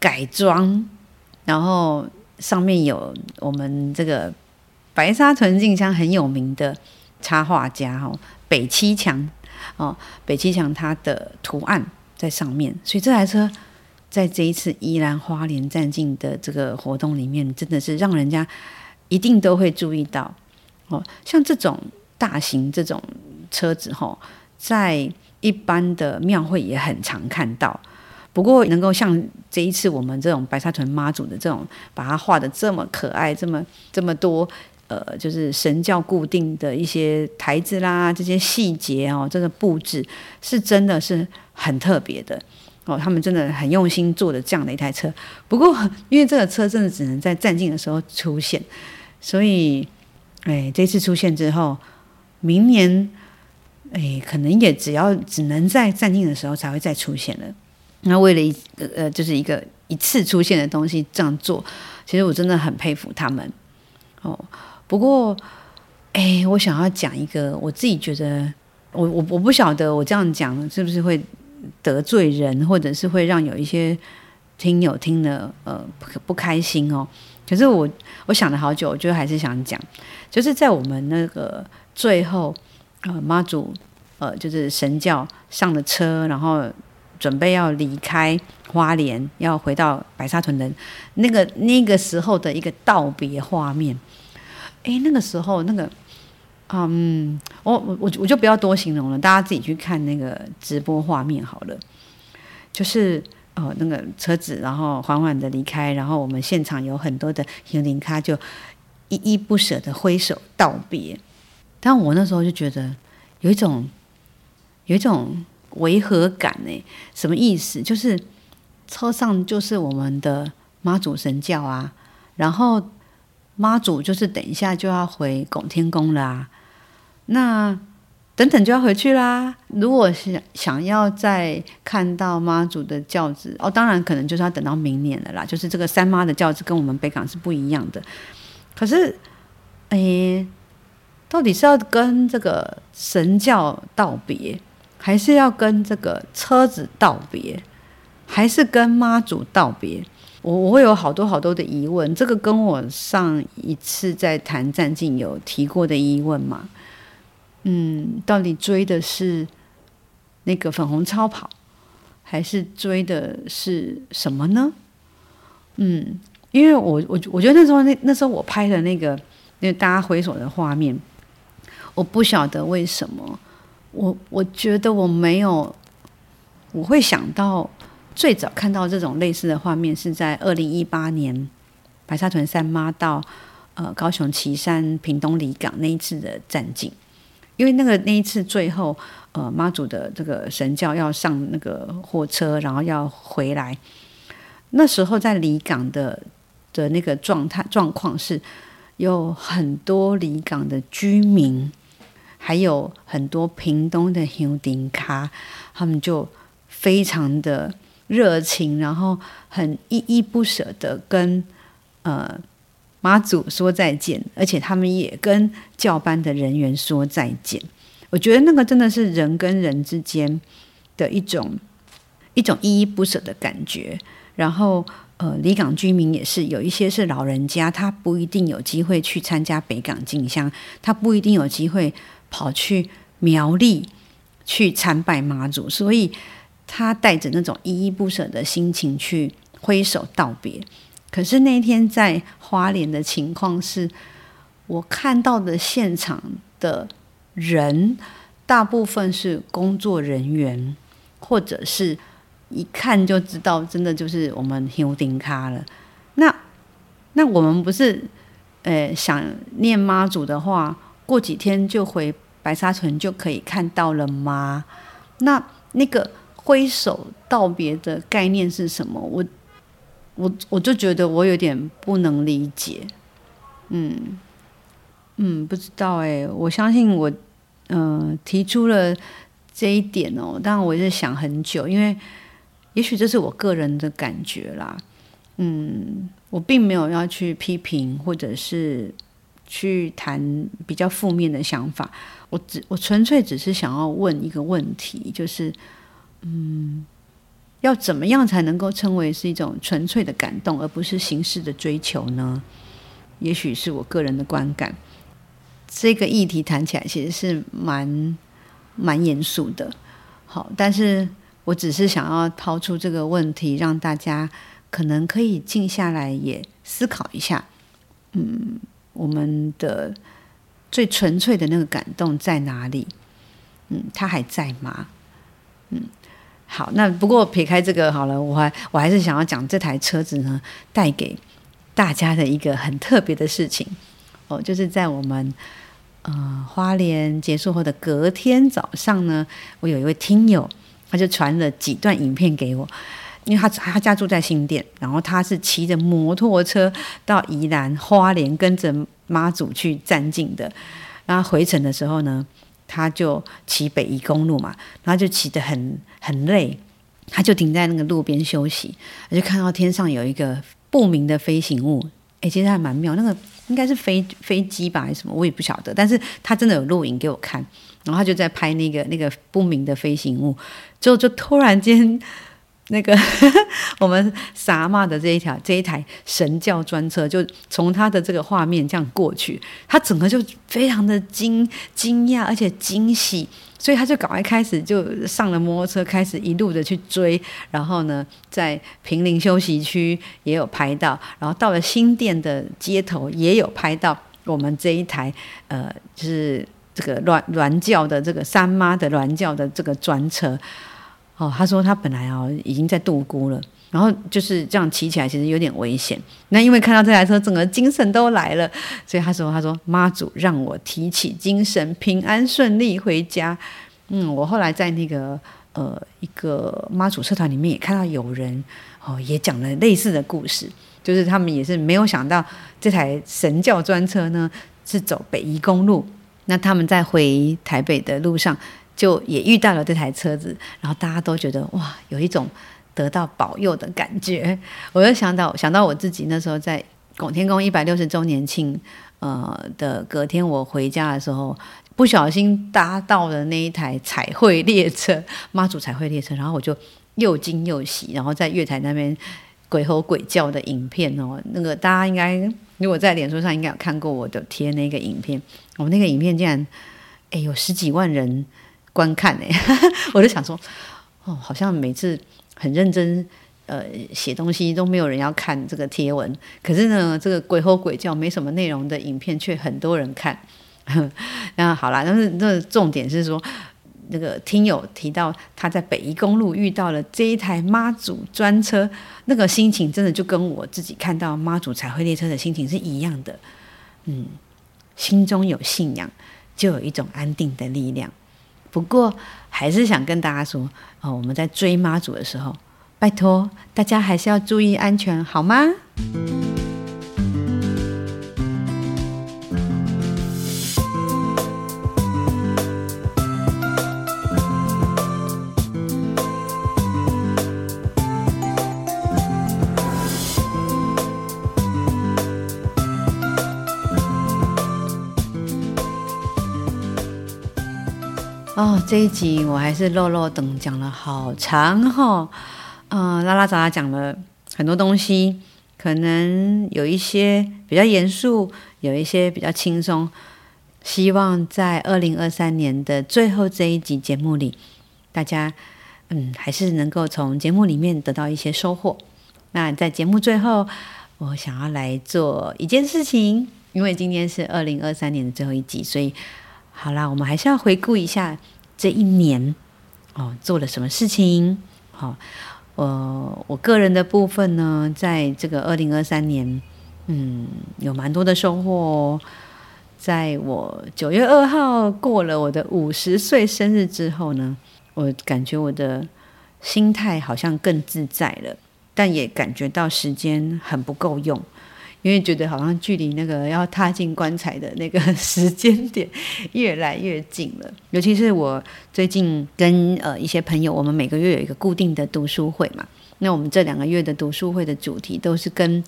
改装，然后上面有我们这个白沙屯进香很有名的插画家哦，北七强哦，北七强他的图案在上面，所以这台车。在这一次宜兰花莲站进的这个活动里面，真的是让人家一定都会注意到哦。像这种大型这种车子哈，在一般的庙会也很常看到。不过能够像这一次我们这种白沙屯妈祖的这种，把它画得这么可爱，这么这么多呃，就是神教固定的一些台子啦，这些细节哦，这个布置是真的是很特别的。哦，他们真的很用心做的这样的一台车。不过，因为这个车真的只能在站进的时候出现，所以，哎，这次出现之后，明年，哎，可能也只要只能在站进的时候才会再出现了。那为了一个呃，就是一个一次出现的东西这样做，其实我真的很佩服他们。哦，不过，哎，我想要讲一个，我自己觉得，我我我不晓得我这样讲是不是会。得罪人，或者是会让有一些听友听了呃不不开心哦。可是我我想了好久，我就还是想讲，就是在我们那个最后呃妈祖呃就是神教上了车，然后准备要离开花莲，要回到白沙屯的那个那个时候的一个道别画面。诶，那个时候那个。嗯，我我我就不要多形容了，大家自己去看那个直播画面好了。就是呃那个车子，然后缓缓的离开，然后我们现场有很多的迎灵咖就依依不舍的挥手道别。但我那时候就觉得有一种有一种违和感呢，什么意思？就是车上就是我们的妈祖神教啊，然后妈祖就是等一下就要回拱天宫了啊。那等等就要回去啦。如果想想要再看到妈祖的轿子，哦，当然可能就是要等到明年了啦。就是这个三妈的轿子跟我们北港是不一样的。可是，诶，到底是要跟这个神轿道别，还是要跟这个车子道别，还是跟妈祖道别？我我会有好多好多的疑问，这个跟我上一次在谈战境有提过的疑问嘛，嗯，到底追的是那个粉红超跑，还是追的是什么呢？嗯，因为我我我觉得那时候那那时候我拍的那个那大家挥手的画面，我不晓得为什么，我我觉得我没有，我会想到。最早看到这种类似的画面是在二零一八年白沙屯三妈到呃高雄旗山屏东离港那一次的战景，因为那个那一次最后呃妈祖的这个神轿要上那个货车，然后要回来，那时候在离港的的那个状态状况是有很多离港的居民，还有很多屏东的乡亲咖，他们就非常的。热情，然后很依依不舍的跟呃妈祖说再见，而且他们也跟教班的人员说再见。我觉得那个真的是人跟人之间的一种一种依依不舍的感觉。然后呃，离港居民也是有一些是老人家，他不一定有机会去参加北港进香，他不一定有机会跑去苗栗去参拜妈祖，所以。他带着那种依依不舍的心情去挥手道别，可是那天在花莲的情况是，我看到的现场的人大部分是工作人员，或者是一看就知道，真的就是我们丁咖了。那那我们不是呃想念妈祖的话，过几天就回白沙屯就可以看到了吗？那那个。挥手道别的概念是什么？我我我就觉得我有点不能理解。嗯嗯，不知道哎。我相信我嗯、提出了这一点哦，但我也是想很久，因为也许这是我个人的感觉啦。嗯，我并没有要去批评或者是去谈比较负面的想法。我只我纯粹只是想要问一个问题，就是。嗯，要怎么样才能够称为是一种纯粹的感动，而不是形式的追求呢？也许是我个人的观感。这个议题谈起来其实是蛮蛮严肃的。好，但是我只是想要抛出这个问题，让大家可能可以静下来，也思考一下。嗯，我们的最纯粹的那个感动在哪里？嗯，它还在吗？嗯。好，那不过撇开这个好了，我还我还是想要讲这台车子呢，带给大家的一个很特别的事情哦，就是在我们呃花莲结束后的隔天早上呢，我有一位听友，他就传了几段影片给我，因为他他家住在新店，然后他是骑着摩托车到宜兰花莲跟着妈祖去站境的，然后回程的时候呢。他就骑北宜公路嘛，然后就骑得很很累，他就停在那个路边休息，他就看到天上有一个不明的飞行物，哎，其实还蛮妙，那个应该是飞飞机吧，还是什么，我也不晓得，但是他真的有录影给我看，然后他就在拍那个那个不明的飞行物，之后就突然间。那个 我们撒玛的这一条这一台神教专车，就从他的这个画面这样过去，他整个就非常的惊惊讶，而且惊喜，所以他就赶快开始就上了摩托车，开始一路的去追，然后呢，在平林休息区也有拍到，然后到了新店的街头也有拍到我们这一台呃，就是这个銮銮轿的这个三妈的銮轿的这个专车。哦，他说他本来哦已经在度孤了，然后就是这样骑起来其实有点危险。那因为看到这台车，整个精神都来了，所以他说他说妈祖让我提起精神，平安顺利回家。嗯，我后来在那个呃一个妈祖社团里面也看到有人哦也讲了类似的故事，就是他们也是没有想到这台神轿专车呢是走北宜公路，那他们在回台北的路上。就也遇到了这台车子，然后大家都觉得哇，有一种得到保佑的感觉。我就想到想到我自己那时候在拱天宫一百六十周年庆，呃的隔天，我回家的时候不小心搭到了那一台彩绘列车，妈祖彩绘列车，然后我就又惊又喜，然后在月台那边鬼吼鬼叫的影片哦。那个大家应该如果在脸书上应该有看过我的贴那个影片，我、哦、那个影片竟然哎有十几万人观看哎，我就想说哦，好像每次很认真。呃，写东西都没有人要看这个贴文，可是呢，这个鬼吼鬼叫没什么内容的影片却很多人看。那好啦，但是那重点是说，那个听友提到他在北宜公路遇到了这一台妈祖专车，那个心情真的就跟我自己看到妈祖彩绘列车的心情是一样的。嗯，心中有信仰，就有一种安定的力量。不过，还是想跟大家说，哦，我们在追妈祖的时候。拜托，大家还是要注意安全，好吗？这一集我还是漏漏等讲了好长哈、哦。嗯、拉拉杂杂讲了很多东西，可能有一些比较严肃，有一些比较轻松。希望在二零二三年的最后这一集节目里，大家嗯还是能够从节目里面得到一些收获。那在节目最后，我想要来做一件事情，因为今天是二零二三年的最后一集，所以好啦，我们还是要回顾一下这一年哦做了什么事情，好、哦。我我个人的部分呢，在这个二零二三年，嗯，有蛮多的收获哦。在我九月二号过了我的五十岁生日之后呢，我感觉我的心态好像更自在了，但也感觉到时间很不够用。因为觉得好像距离那个要踏进棺材的那个时间点越来越近了，尤其是我最近跟呃一些朋友，我们每个月有一个固定的读书会嘛。那我们这两个月的读书会的主题都是跟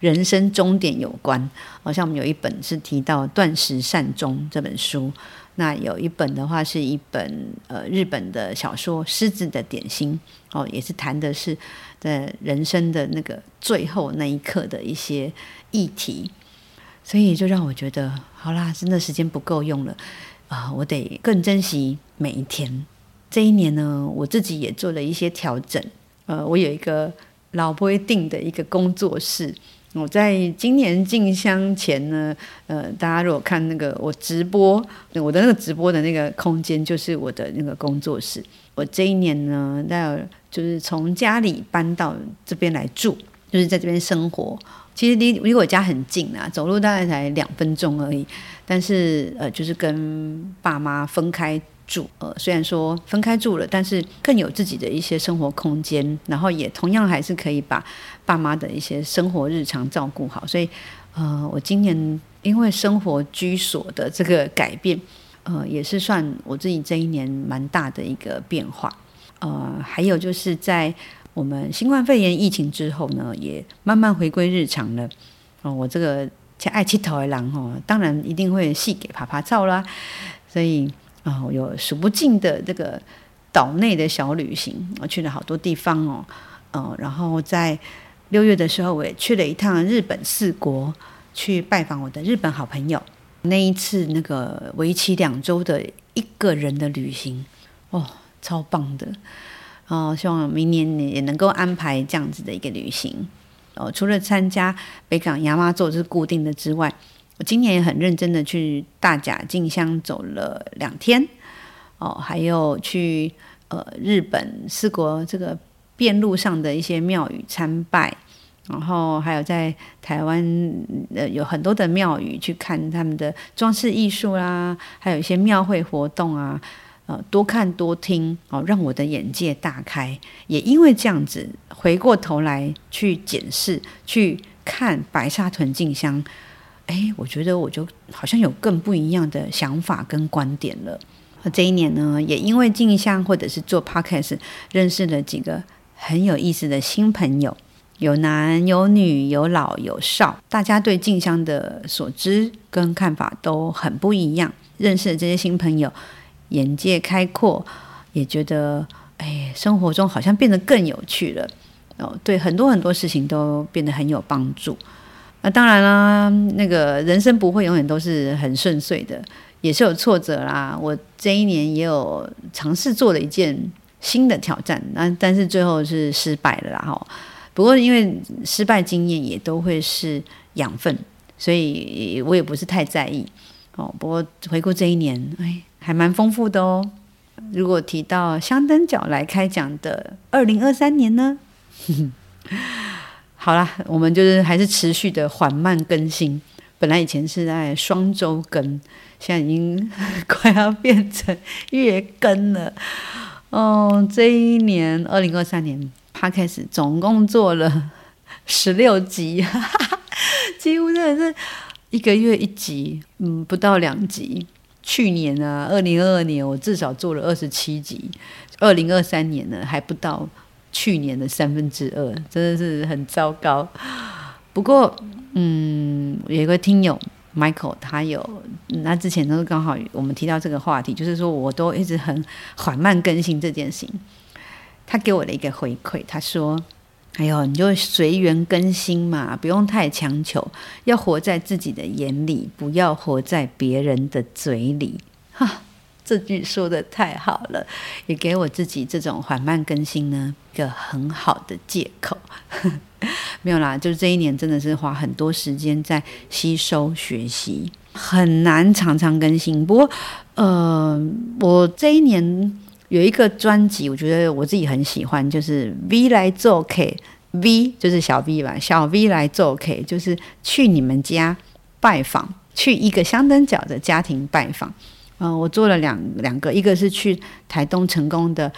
人生终点有关，好像我们有一本是提到《断食善终》这本书，那有一本的话是一本呃日本的小说《狮子的点心》，哦，也是谈的是。在人生的那个最后那一刻的一些议题，所以就让我觉得，好啦，真的时间不够用了啊，呃，我得更珍惜每一天。这一年呢，我自己也做了一些调整。呃，我有一个老不会定的一个工作室。我在今年进香前呢，呃，大家如果看那个我直播，我的那个直播的那个空间就是我的那个工作室。我这一年呢，那就是从家里搬到这边来住，就是在这边生活。其实离离我家很近啊，走路大概才两分钟而已。但是呃，就是跟爸妈分开住。呃，虽然说分开住了，但是更有自己的一些生活空间，然后也同样还是可以把爸妈的一些生活日常照顾好。所以呃，我今年因为生活居所的这个改变。呃，也是算我自己这一年蛮大的一个变化。呃，还有就是在我们新冠肺炎疫情之后呢，也慢慢回归日常了。哦、呃，我这个爱吃头的人哦，当然一定会细给趴趴走啦。所以啊、呃，我有数不尽的这个岛内的小旅行，我去了好多地方哦。呃，然后在六月的时候，我也去了一趟日本四国，去拜访我的日本好朋友。那一次那个为期两周的一个人的旅行，哦，超棒的！哦，希望明年也能够安排这样子的一个旅行。哦，除了参加北港亚妈座是固定的之外，今年也很认真的去大甲进香走了两天。哦，还有去呃日本四国这个遍路上的一些庙宇参拜。然后还有在台湾，呃，有很多的庙宇去看他们的装饰艺术啦，还有一些庙会活动啊，呃，多看多听哦，让我的眼界大开。也因为这样子，回过头来去检视、去看白沙屯进香，哎，我觉得我就好像有更不一样的想法跟观点了。这一年呢，也因为进香或者是做 podcast，认识了几个很有意思的新朋友。有男有女，有老有少，大家对进香的所知跟看法都很不一样。认识了这些新朋友，眼界开阔，也觉得哎，生活中好像变得更有趣了。哦，对很多很多事情都变得很有帮助。那当然啦，那个人生不会永远都是很顺遂的，也是有挫折啦。我这一年也有尝试做了一件新的挑战，那但是最后是失败了啦。哈，不过因为失败经验也都会是养分，所以我也不是太在意。哦，不过回顾这一年，哎，还蛮丰富的哦。如果提到香灯角来开讲的二零二三年呢？好啦，我们就是还是持续的缓慢更新。本来以前是在双周更，现在已经快要变成月更了。哦，这一年二零二三年，Podcast 总共做了 十六集，几乎真的是一个月一集，嗯，不到两集。去年啊，二零二二年我至少做了二十七集，二零二三年呢还不到。去年的三分之二真的是很糟糕。不过，嗯，有一个听友 Michael，他有，那之前都是刚好我们提到这个话题，就是说我都一直很缓慢更新这件事情。他给我的一个回馈，他说：“哎呦，你就随缘更新嘛，不用太强求，要活在自己的眼里，不要活在别人的嘴里。”哈。这句说得太好了，也给我自己这种缓慢更新呢一个很好的借口。没有啦，就是这一年真的是花很多时间在吸收学习，很难常常更新。不过，呃，我这一年有一个专辑，我觉得我自己很喜欢，就是 V 来做 K，V 就是小 V 吧，小 V 来做 K，就是去你们家拜访，去一个香灯脚的家庭拜访。嗯、我做了两两个，一个是去台东成功的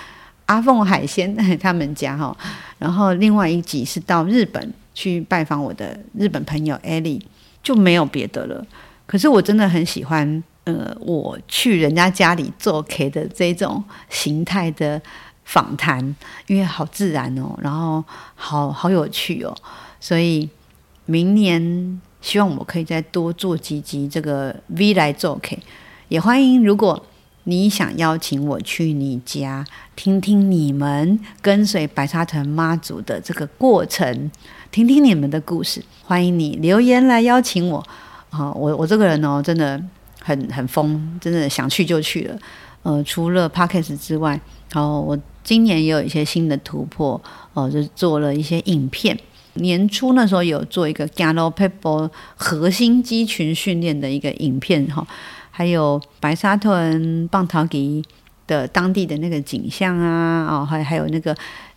阿凤海鲜 他们家哈，然后另外一集是到日本去拜访我的日本朋友艾莉，就没有别的了。可是我真的很喜欢，呃，我去人家家里做 K 的这种形态的访谈，因为好自然哦，然后好好有趣哦，所以明年希望我可以再多做几集这个 V 来做 K。也欢迎，如果你想邀请我去你家听听你们跟随白沙屯妈祖的这个过程，听听你们的故事，欢迎你留言来邀请我。啊、哦，我我这个人哦，真的很很疯，真的想去就去了。呃，除了 Podcast 之外，然后我今年也有一些新的突破，哦，就做了一些影片。年初那时候有做一个 g a l l o p e p l e 核心肌群训练的一个影片，哈。还有白沙屯棒桃给的当地的那个景象啊，哦，还还有那个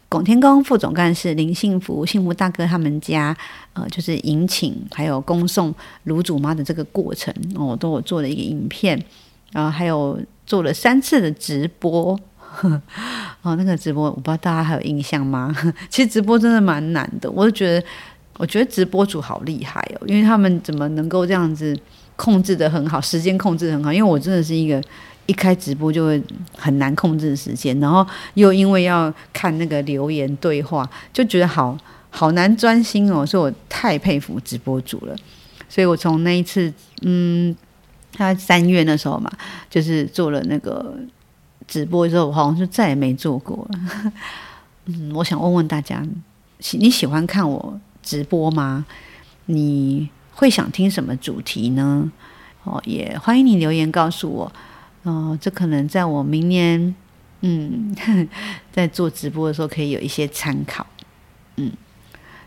拱天宫副总干事林幸福幸福大哥他们家，呃，就是迎请还有恭送卢祖妈的这个过程，哦，都有做了一个影片，然后还有做了三次的直播，哦，那个直播我不知道大家还有印象吗？其实直播真的蛮难的，我就觉得，我觉得直播主好厉害哦，因为他们怎么能够这样子。控制得很好，时间控制得很好，因为我真的是一个一开直播就会很难控制时间，然后又因为要看那个留言对话，就觉得好好难专心哦，所以我太佩服直播主了。所以我从那一次，嗯，他三月那时候嘛，就是做了那个直播之后，我好像就再也没做过了。嗯，我想问问大家，喜你喜欢看我直播吗？你？会想听什么主题呢？哦，也欢迎你留言告诉我。哦，这可能在我明年，嗯，在做直播的时候可以有一些参考。嗯，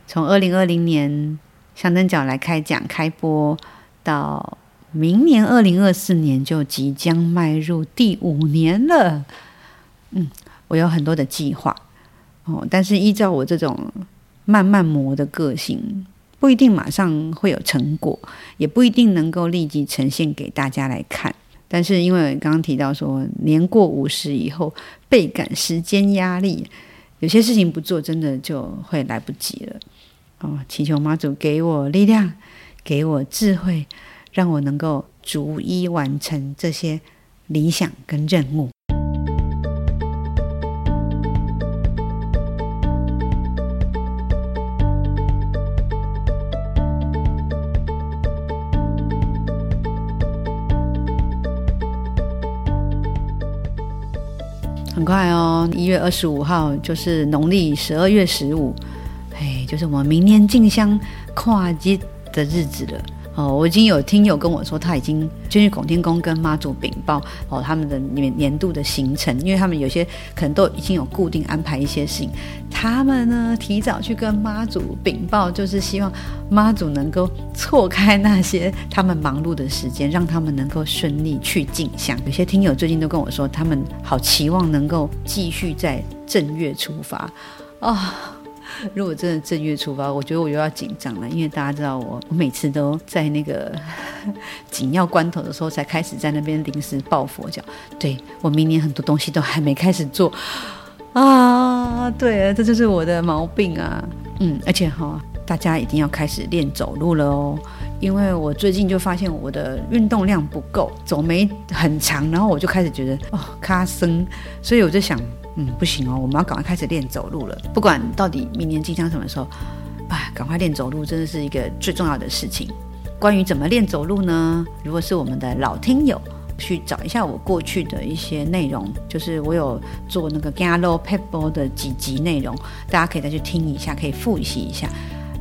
从二零二零年香灯脚来开讲开播，到明年二零二四年就即将迈入第五年了。嗯，我有很多的计划。哦，但是依照我这种慢慢磨的个性。不一定马上会有成果，也不一定能够立即呈现给大家来看。但是因为刚刚提到说，年过五十以后倍感时间压力，有些事情不做，真的就会来不及了。哦，祈求妈祖给我力量，给我智慧，让我能够逐一完成这些理想跟任务。快哦，一月二十五号就是农历十二月十五，哎就是我们明年进香跨节的日子了。哦，我已经有听友跟我说，他已经就去拱天宫跟妈祖禀报哦，他们的年年度的行程，因为他们有些可能都已经有固定安排一些事情，他们呢提早去跟妈祖禀报，就是希望妈祖能够错开那些他们忙碌的时间，让他们能够顺利去进香。有些听友最近都跟我说，他们好期望能够继续在正月出发啊。哦如果真的正月出发，我觉得我又要紧张了，因为大家知道我，我每次都在那个紧要关头的时候才开始在那边临时抱佛脚。对，我明年很多东西都还没开始做啊，对啊，这就是我的毛病啊。嗯，而且哈，大家一定要开始练走路了哦，因为我最近就发现我的运动量不够，走没很长，然后我就开始觉得哦，卡生，所以我就想。嗯，不行哦，我们要赶快开始练走路了。不管到底明年即将什么时候，哎，赶快练走路真的是一个最重要的事情。关于怎么练走路呢？如果是我们的老听友，去找一下我过去的一些内容，就是我有做那个 Gallo Pebble 的几集内容，大家可以再去听一下，可以复习一下。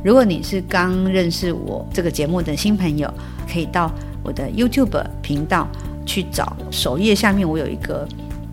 如果你是刚认识我这个节目的新朋友，可以到我的 YouTube 频道去找，首页下面我有一个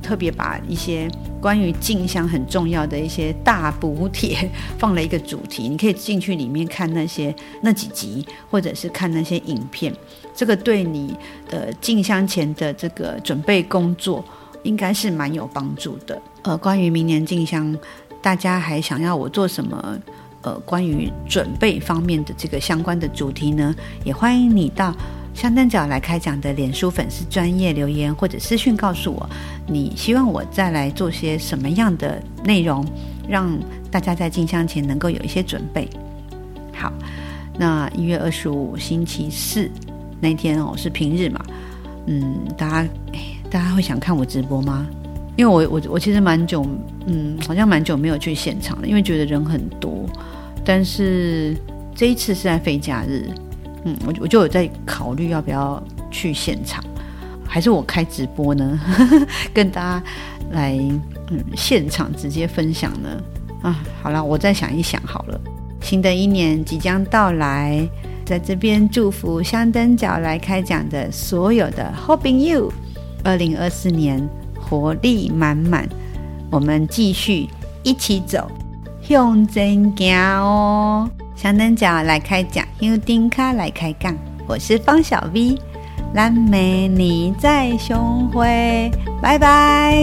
特别把一些。关于进香很重要的一些大补帖，放了一个主题，你可以进去里面看那些那几集，或者是看那些影片。这个对你的进香前的这个准备工作，应该是蛮有帮助的。呃，关于明年进香，大家还想要我做什么？呃，关于准备方面的这个相关的主题呢，也欢迎你到。香灯角来开讲的脸书粉丝专业留言或者私讯告诉我，你希望我再来做些什么样的内容，让大家在进香前能够有一些准备。好，那一月二十五星期四那天哦，是平日嘛，嗯，大家大家会想看我直播吗？因为我我我其实蛮久，嗯，好像蛮久没有去现场了，因为觉得人很多，但是这一次是在非假日。嗯，我我就有在考虑要不要去现场，还是我开直播呢？跟大家来嗯现场直接分享呢？啊，好了，我再想一想好了。新的一年即将到来，在这边祝福香灯角来开讲的所有的好朋友，二零二四年活力满满，我们继续一起走，向前行哦。小灯脚来开讲，由丁卡来开杠，我是方小 V，蓝莓你在胸怀，拜拜。